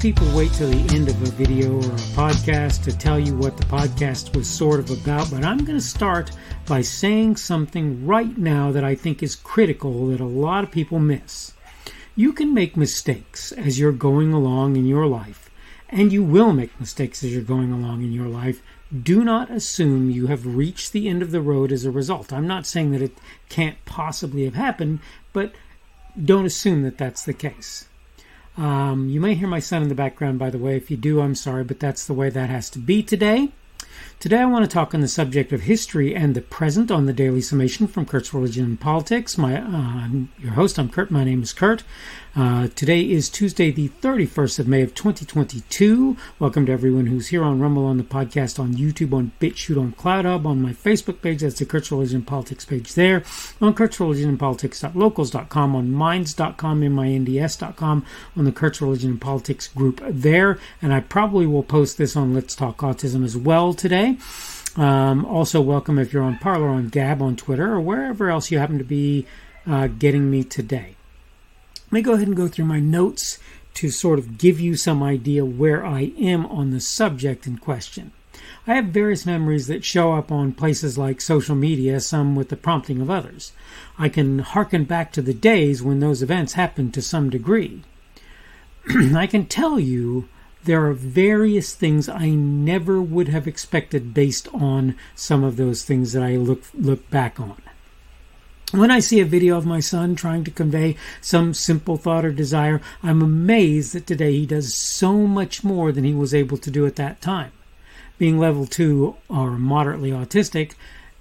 People wait till the end of a video or a podcast to tell you what the podcast was sort of about, but I'm going to start by saying something right now that I think is critical that a lot of people miss. You can make mistakes as you're going along in your life, and you will make mistakes as you're going along in your life. Do not assume you have reached the end of the road as a result. I'm not saying that it can't possibly have happened, but don't assume that that's the case. Um, you may hear my son in the background, by the way. If you do, I'm sorry, but that's the way that has to be today. Today, I want to talk on the subject of history and the present on the Daily Summation from Kurt's Religion and Politics. My, uh, I'm your host. I'm Kurt. My name is Kurt. Uh, today is Tuesday, the 31st of May of 2022. Welcome to everyone who's here on Rumble, on the podcast, on YouTube, on BitChute, on CloutHub, on my Facebook page. That's the Kurt's Religion and Politics page there. On Kurt's Religion and Politics.locals.com, on minds.com, minds.com, on the Kurt's Religion and Politics group there. And I probably will post this on Let's Talk Autism as well today. Um, also, welcome if you're on Parler, on Gab, on Twitter, or wherever else you happen to be uh, getting me today. Let me go ahead and go through my notes to sort of give you some idea where I am on the subject in question. I have various memories that show up on places like social media, some with the prompting of others. I can hearken back to the days when those events happened to some degree. I can tell you there are various things I never would have expected based on some of those things that I look look back on. When I see a video of my son trying to convey some simple thought or desire, I'm amazed that today he does so much more than he was able to do at that time. Being level 2 or moderately autistic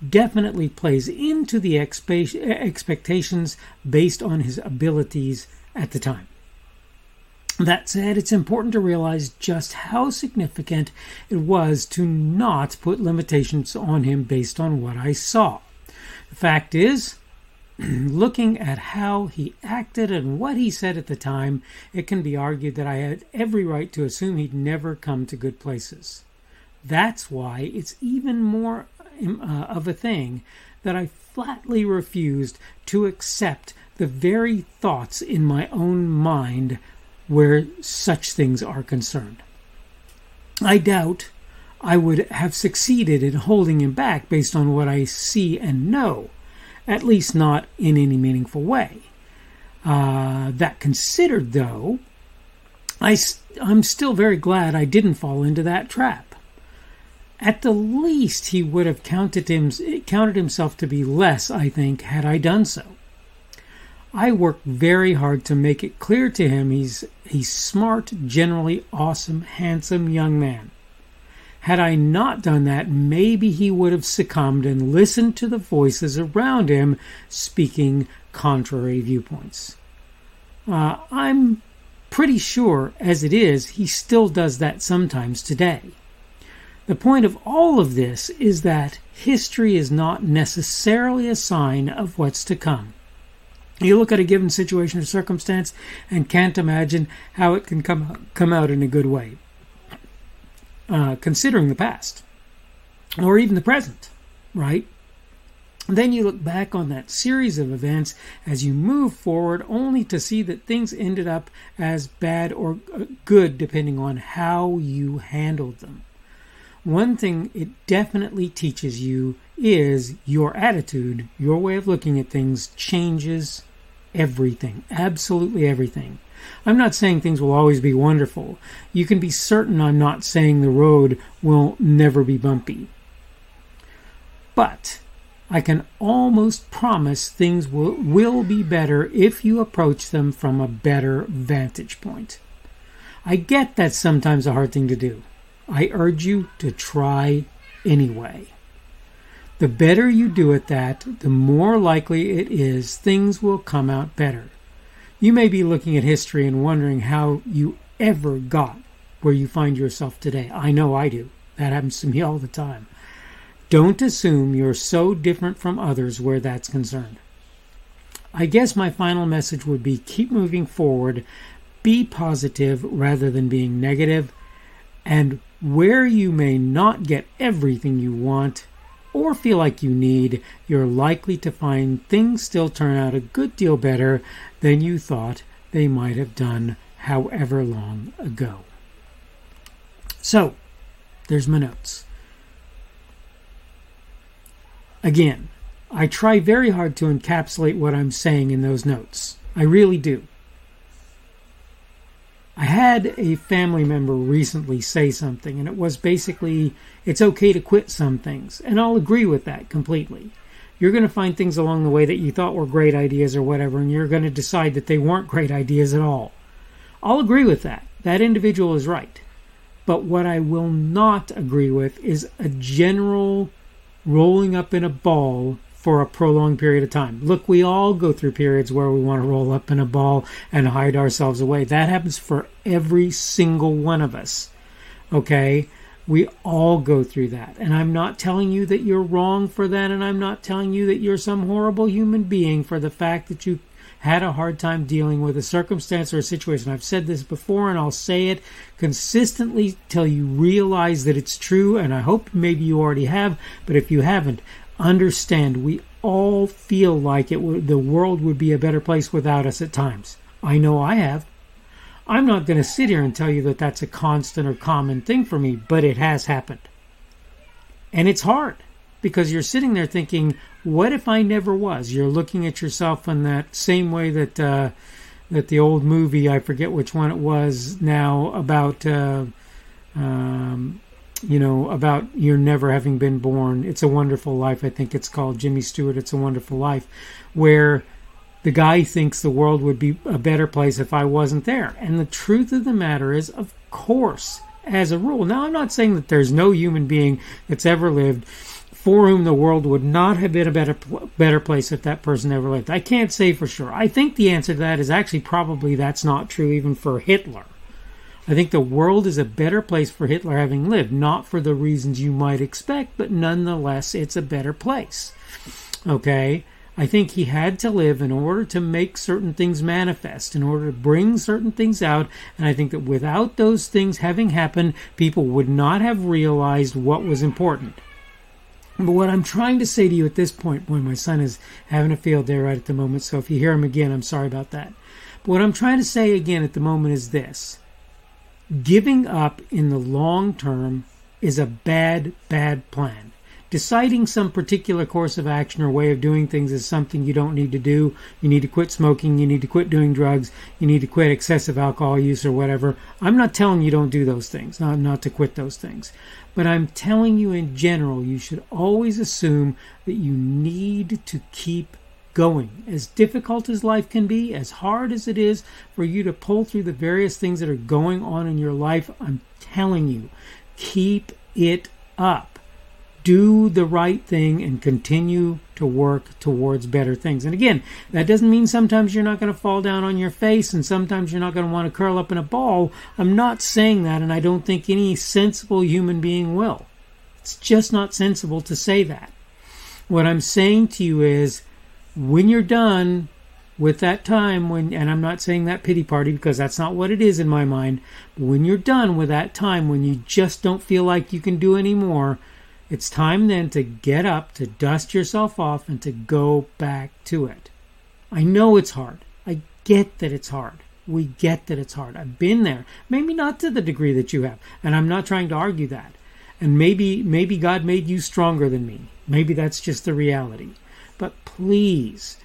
definitely plays into the expectations based on his abilities at the time. That said, it's important to realize just how significant it was to not put limitations on him based on what I saw. The fact is, looking at how he acted and what he said at the time, it can be argued that I had every right to assume he'd never come to good places. That's why it's even more um, uh, of a thing that I flatly refused to accept the very thoughts in my own mind where such things are concerned. I doubt I would have succeeded in holding him back based on what I see and know at least not in any meaningful way. Uh, that considered, though, I, I'm still very glad I didn't fall into that trap. At the least, he would have counted, him, counted himself to be less, I think, had I done so. I worked very hard to make it clear to him he's a smart, generally awesome, handsome young man. Had I not done that, maybe he would have succumbed and listened to the voices around him speaking contrary viewpoints. Uh, I'm pretty sure, as it is, he still does that sometimes today. The point of all of this is that history is not necessarily a sign of what's to come. You look at a given situation or circumstance and can't imagine how it can come, come out in a good way uh, considering the past or even the present, right? Then you look back on that series of events as you move forward, only to see that things ended up as bad or uh, good depending on how you handled them. One thing it definitely teaches you is your attitude, your way of looking at things changes everything, absolutely everything. I'm not saying things will always be wonderful. You can be certain I'm not saying the road will never be bumpy. But I can almost promise things will, will be better if you approach them from a better vantage point. I get that's sometimes a hard thing to do. I urge you to try anyway. The better you do at that, the more likely it is things will come out better. You may be looking at history and wondering how you ever got where you find yourself today. I know I do. That happens to me all the time. Don't assume you're so different from others where that's concerned. I guess my final message would be keep moving forward, be positive rather than being negative, and where you may not get everything you want, or feel like you need, you're likely to find things still turn out a good deal better than you thought they might have done however long ago. So, there's my notes. Again, I try very hard to encapsulate what I'm saying in those notes. I really do. I had a family member recently say something, and it was basically it's okay to quit some things. And I'll agree with that completely. You're going to find things along the way that you thought were great ideas or whatever, and you're going to decide that they weren't great ideas at all. I'll agree with that. That individual is right. But what I will not agree with is a general rolling up in a ball for a prolonged period of time. Look, we all go through periods where we want to roll up in a ball and hide ourselves away. That happens for every single one of us. Okay? We all go through that. And I'm not telling you that you're wrong for that, and I'm not telling you that you're some horrible human being for the fact that you had a hard time dealing with a circumstance or a situation. I've said this before and I'll say it consistently till you realize that it's true, and I hope maybe you already have, but if you haven't, understand we all feel like it the world would be a better place without us at times. I know I have. I'm not going to sit here and tell you that that's a constant or common thing for me, but it has happened. And it's hard because you're sitting there thinking, what if I never was? You're looking at yourself in that same way that uh, that the old movie, I forget which one it was now, about uh, um, you know about you're never having been born. It's a Wonderful Life, I think it's called. Jimmy Stewart, It's a Wonderful Life, where the guy thinks the world would be a better place if I wasn't there. And the truth of the matter is, of course, as a rule. Now, I'm not saying that there's no human being that's ever lived for whom the world would not have been a better better place if that person ever lived. I can't say for sure. I think the answer to that is actually probably that's not true even for Hitler. I think the world is a better place for Hitler having lived, not for the reasons you might expect, but nonetheless it's a better place. Okay? I think he had to live in order to make certain things manifest, in order to bring certain things out. And I think that without those things having happened, people would not have realized what was important. But what I'm trying to say to you at this point, boy, my son is having a field day right at the moment, so if you hear him again, I'm sorry about that. But what I'm trying to say again at the moment is this giving up in the long term is a bad, bad plan. Deciding some particular course of action or way of doing things is something you don't need to do. You need to quit smoking, you need to quit doing drugs, you need to quit excessive alcohol use or whatever. I'm not telling you don't do those things, not, not to quit those things. But I'm telling you in general, you should always assume that you need to keep going. As difficult as life can be, as hard as it is for you to pull through the various things that are going on in your life, I'm telling you, keep it up do the right thing and continue to work towards better things. And again, that doesn't mean sometimes you're not going to fall down on your face and sometimes you're not going to want to curl up in a ball. I'm not saying that, and I don't think any sensible human being will. It's just not sensible to say that. What I'm saying to you is when you're done with that time when and I'm not saying that pity party because that's not what it is in my mind, but when you're done with that time when you just don't feel like you can do any more, it's time then to get up, to dust yourself off, and to go back to it. I know it's hard. I get that it's hard. We get that it's hard. I've been there. Maybe not to the degree that you have. And I'm not trying to argue that. And maybe maybe God made you stronger than me. Maybe that's just the reality. But please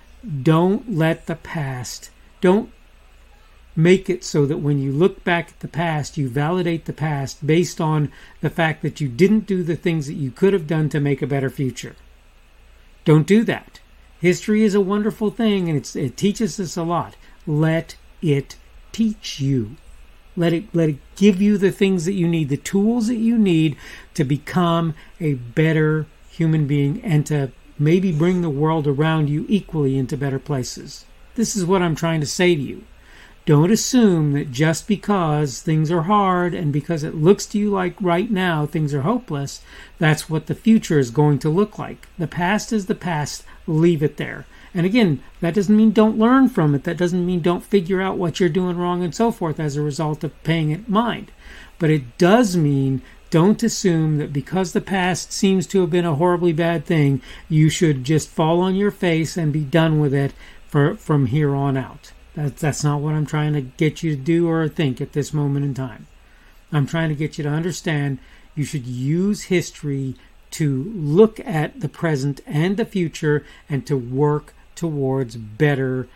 don't let the past don't make it so that when you look back at the past, you validate the past based on the fact that you didn't do the things that you could have done to make a better future. Don't do that. History is a wonderful thing and it teaches us a lot. Let it teach you. Let it let it give you the things that you need, the tools that you need to become a better human being and to maybe bring the world around you equally into better places. This is what I'm trying to say to you. Don't assume that just because things are hard and because it looks to you like right now things are hopeless, that's what the future is going to look like. The past is the past, leave it there. And again, that doesn't mean don't learn from it. That doesn't mean don't figure out what you're doing wrong and so forth as a result of paying it mind. But it does mean don't assume that because the past seems to have been a horribly bad thing, you should just fall on your face and be done with it for, from here on out. That, that's not what I'm trying to get you to do or think at this moment in time. I'm trying to get you to understand you should use history to look at the present and the future and to work towards better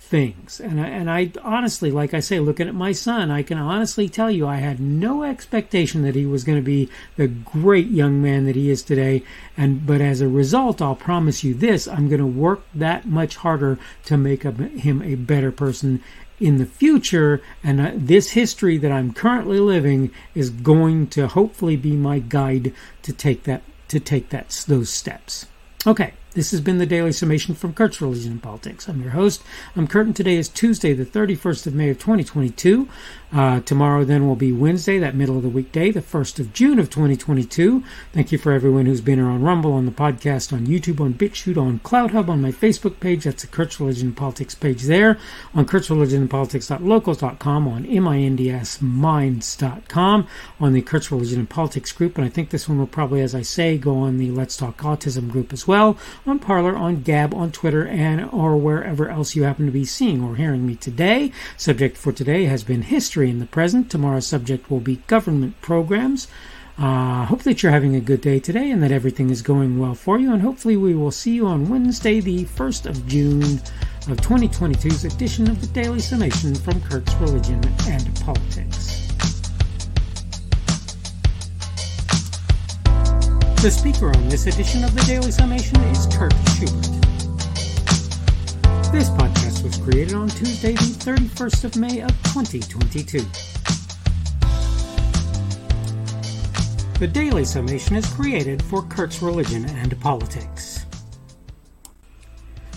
things. And I, and I honestly, like I say, looking at my son, I can honestly tell you I had no expectation that he was going to be the great young man that he is today. And but as a result, I'll promise you this: I'm going to work that much harder to make a, him a better person in the future. And uh, this history that I'm currently living is going to hopefully be my guide to take that to take that those steps. Okay, this has been the Daily Summation from Kurt's Religion and Politics. I'm your host. I'm Kurt, and today is Tuesday, the 31st of May of 2022. Uh, tomorrow then will be Wednesday, that middle of the weekday, the 1st of June of 2022. Thank you for everyone who's been here on Rumble, on the podcast, on YouTube, on BitChute, on CloutHub, on my Facebook page. That's the Kurt's Religion and Politics page there. On Kurt's Religion and Politics.locals.com, on mindsminds.com, on the Kurt's Religion and Politics group. And I think this one will probably, as I say, go on the Let's Talk Autism group as well, on Parler, on Gab, on Twitter, and or wherever else you happen to be seeing or hearing me today. Subject for today has been history in the present. Tomorrow's subject will be government programs. Uh, hope that you're having a good day today and that everything is going well for you. And hopefully, we will see you on Wednesday, the 1st of June of 2022's edition of the Daily Summation from Kurt's Religion and Politics. The speaker on this edition of the Daily Summation is Kurt Schubert. This podcast was created on Tuesday, the 31st of May of 2022. The Daily Summation is created for Kurt's Religion and Politics.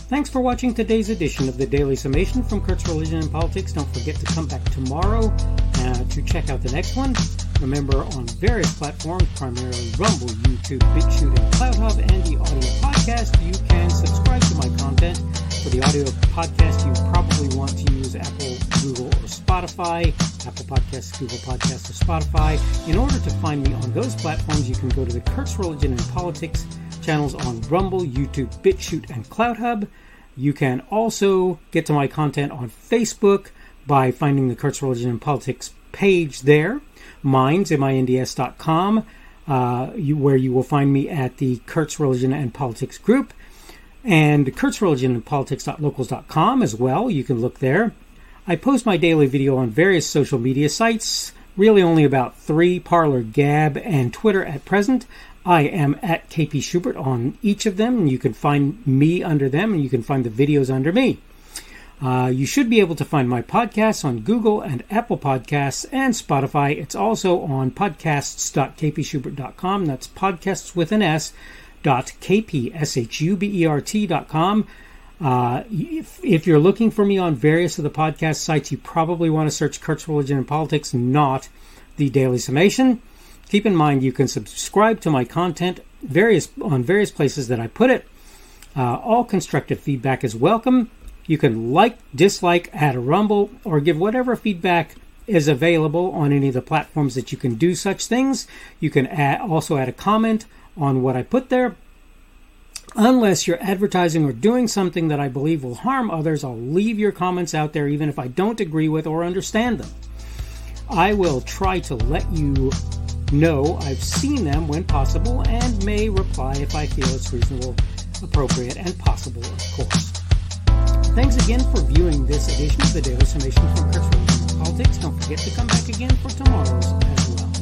Thanks for watching today's edition of the Daily Summation from Kurt's Religion and Politics. Don't forget to come back tomorrow uh, to check out the next one. Remember, on various platforms, primarily Rumble, YouTube, BitChute, and CloutHub, and the audio podcast, you can subscribe to my content for the audio podcast, you probably want to use Apple, Google, or Spotify. Apple Podcasts, Google Podcasts, or Spotify. In order to find me on those platforms, you can go to the Kurt's Religion and Politics channels on Rumble, YouTube, BitChute, and CloutHub. You can also get to my content on Facebook by finding the Kurt's Religion and Politics page there, minds, M-I-N-D-S.com, uh, you, where you will find me at the Kurt's Religion and Politics group and Kurt's Religion and Politics.locals.com as well. You can look there. I post my daily video on various social media sites, really only about three Parler, Gab, and Twitter at present. I am at KP Schubert on each of them, you can find me under them, and you can find the videos under me. Uh, you should be able to find my podcasts on Google and Apple Podcasts and Spotify. It's also on podcasts.kpschubert.com. That's podcasts with an S www.kpschubert.com. Uh, if, if you're looking for me on various of the podcast sites, you probably want to search Kurt's Religion and Politics, not the Daily Summation. Keep in mind you can subscribe to my content various on various places that I put it. Uh, all constructive feedback is welcome. You can like, dislike, add a rumble, or give whatever feedback is available on any of the platforms that you can do such things. You can add, also add a comment on what I put there. Unless you're advertising or doing something that I believe will harm others, I'll leave your comments out there even if I don't agree with or understand them. I will try to let you know I've seen them when possible and may reply if I feel it's reasonable, appropriate, and possible, of course. Thanks again for viewing this edition of the Daily Summation from Religion Politics. Don't forget to come back again for tomorrow's as well.